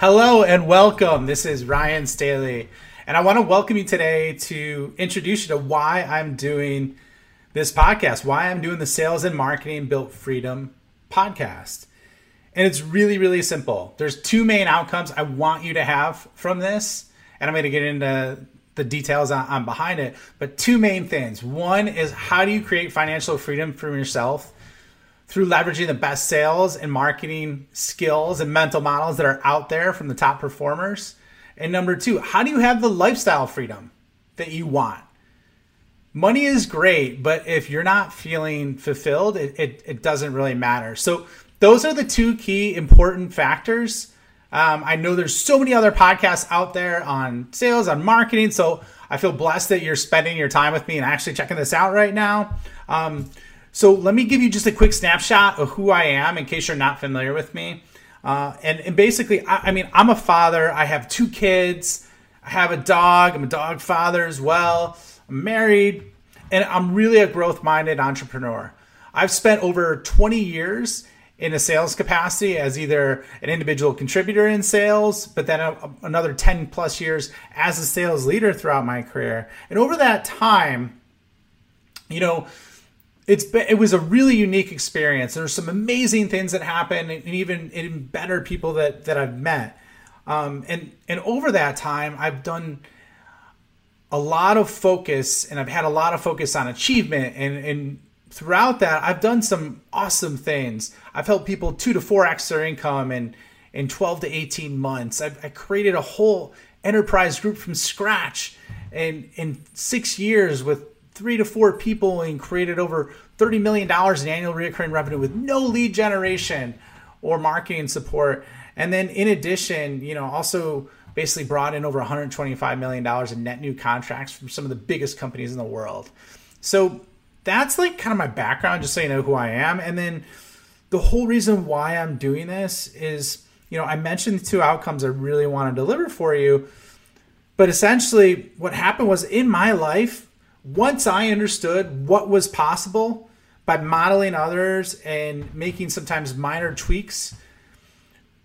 Hello and welcome. This is Ryan Staley, and I want to welcome you today to introduce you to why I'm doing this podcast, why I'm doing the Sales and Marketing Built Freedom podcast. And it's really, really simple. There's two main outcomes I want you to have from this, and I'm going to get into the details on, behind it. But two main things. One is how do you create financial freedom for yourself through leveraging the best sales and marketing skills and mental models that are out there from the top performers. And number two, how do you have the lifestyle freedom that you want? Money is great, but if you're not feeling fulfilled, it, it, it doesn't really matter. So, those are the two key important factors. Um, I know there's so many other podcasts out there on sales, on marketing. So, I feel blessed that you're spending your time with me and actually checking this out right now. Um, so let me give you just a quick snapshot of who I am in case you're not familiar with me. Uh, and, and basically, I, I mean, I'm a father. I have two kids. I have a dog. I'm a dog father as well. I'm married. And I'm really a growth minded entrepreneur. I've spent over 20 years in a sales capacity as either an individual contributor in sales, but then a, another 10 plus years as a sales leader throughout my career. And over that time, you know, it's it was a really unique experience. There's some amazing things that happen, and even better people that that I've met. Um, and and over that time, I've done a lot of focus, and I've had a lot of focus on achievement. And and throughout that, I've done some awesome things. I've helped people two to four x their income in in 12 to 18 months. I've I created a whole enterprise group from scratch in in six years with three to four people and created over $30 million in annual recurring revenue with no lead generation or marketing support. And then in addition, you know, also basically brought in over $125 million in net new contracts from some of the biggest companies in the world. So that's like kind of my background, just so you know who I am. And then the whole reason why I'm doing this is, you know, I mentioned the two outcomes I really want to deliver for you. But essentially, what happened was in my life, once I understood what was possible by modeling others and making sometimes minor tweaks,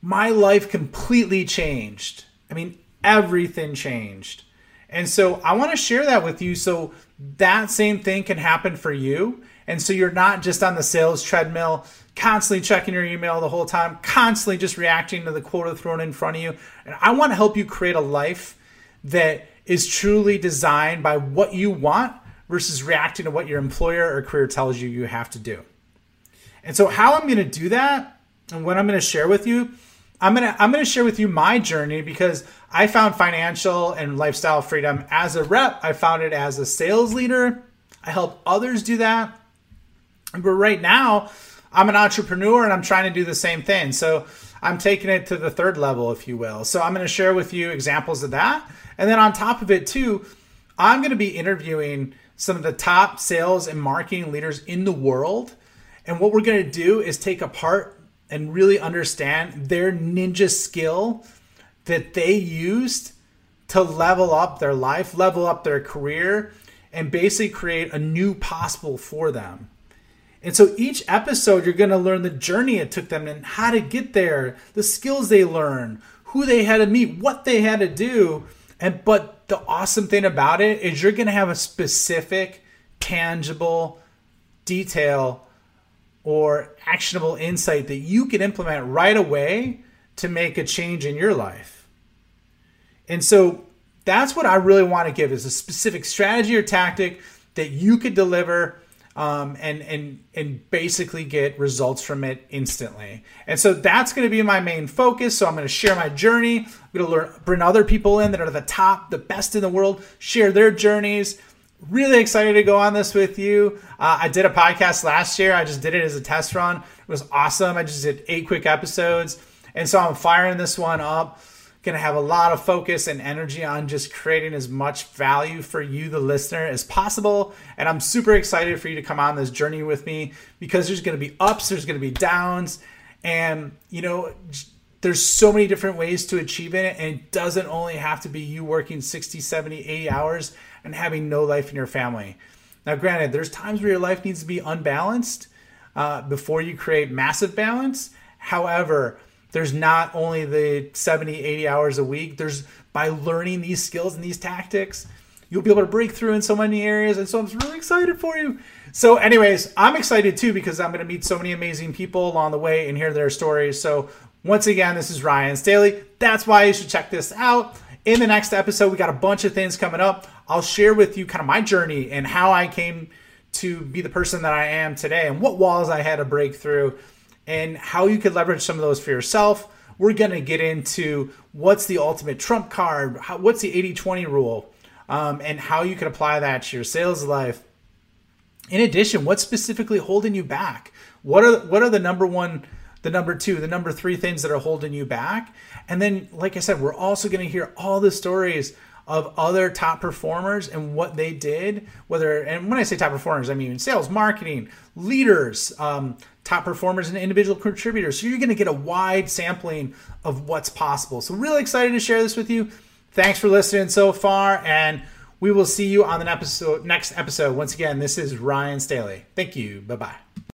my life completely changed. I mean, everything changed. And so I want to share that with you so that same thing can happen for you. And so you're not just on the sales treadmill, constantly checking your email the whole time, constantly just reacting to the quota thrown in front of you. And I want to help you create a life that is truly designed by what you want versus reacting to what your employer or career tells you you have to do. And so how I'm going to do that and what I'm going to share with you, I'm going to I'm going to share with you my journey because I found financial and lifestyle freedom as a rep. I found it as a sales leader. I help others do that. But right now, I'm an entrepreneur and I'm trying to do the same thing. So I'm taking it to the third level, if you will. So I'm going to share with you examples of that. And then on top of it, too, I'm going to be interviewing some of the top sales and marketing leaders in the world. And what we're going to do is take apart and really understand their ninja skill that they used to level up their life, level up their career, and basically create a new possible for them. And so each episode, you're going to learn the journey it took them and how to get there, the skills they learned, who they had to meet, what they had to do. And but the awesome thing about it is you're going to have a specific, tangible detail or actionable insight that you can implement right away to make a change in your life. And so that's what I really want to give is a specific strategy or tactic that you could deliver um, and and and basically get results from it instantly. And so that's going to be my main focus. So I'm going to share my journey. I'm going to learn, bring other people in that are the top, the best in the world, share their journeys. Really excited to go on this with you. Uh, I did a podcast last year. I just did it as a test run. It was awesome. I just did eight quick episodes, and so I'm firing this one up going to have a lot of focus and energy on just creating as much value for you, the listener, as possible. And I'm super excited for you to come on this journey with me because there's going to be ups, there's going to be downs. And, you know, there's so many different ways to achieve it. And it doesn't only have to be you working 60, 70, 80 hours and having no life in your family. Now, granted, there's times where your life needs to be unbalanced uh, before you create massive balance. However, there's not only the 70, 80 hours a week, there's by learning these skills and these tactics, you'll be able to break through in so many areas. And so I'm really excited for you. So, anyways, I'm excited too because I'm going to meet so many amazing people along the way and hear their stories. So, once again, this is Ryan Staley. That's why you should check this out. In the next episode, we got a bunch of things coming up. I'll share with you kind of my journey and how I came to be the person that I am today and what walls I had to break through and how you could leverage some of those for yourself. We're going to get into what's the ultimate trump card, how, what's the 80 20 rule, um, and how you can apply that to your sales life. In addition, what's specifically holding you back? What are what are the number one, the number two, the number three things that are holding you back? And then, like I said, we're also going to hear all the stories of other top performers and what they did. Whether and when I say top performers, I mean sales, marketing, leaders, um, top performers, and individual contributors. So you're going to get a wide sampling of what's possible. So really excited to share this with you. Thanks for listening so far, and we will see you on the episode next episode. Once again, this is Ryan Staley. Thank you. Bye bye.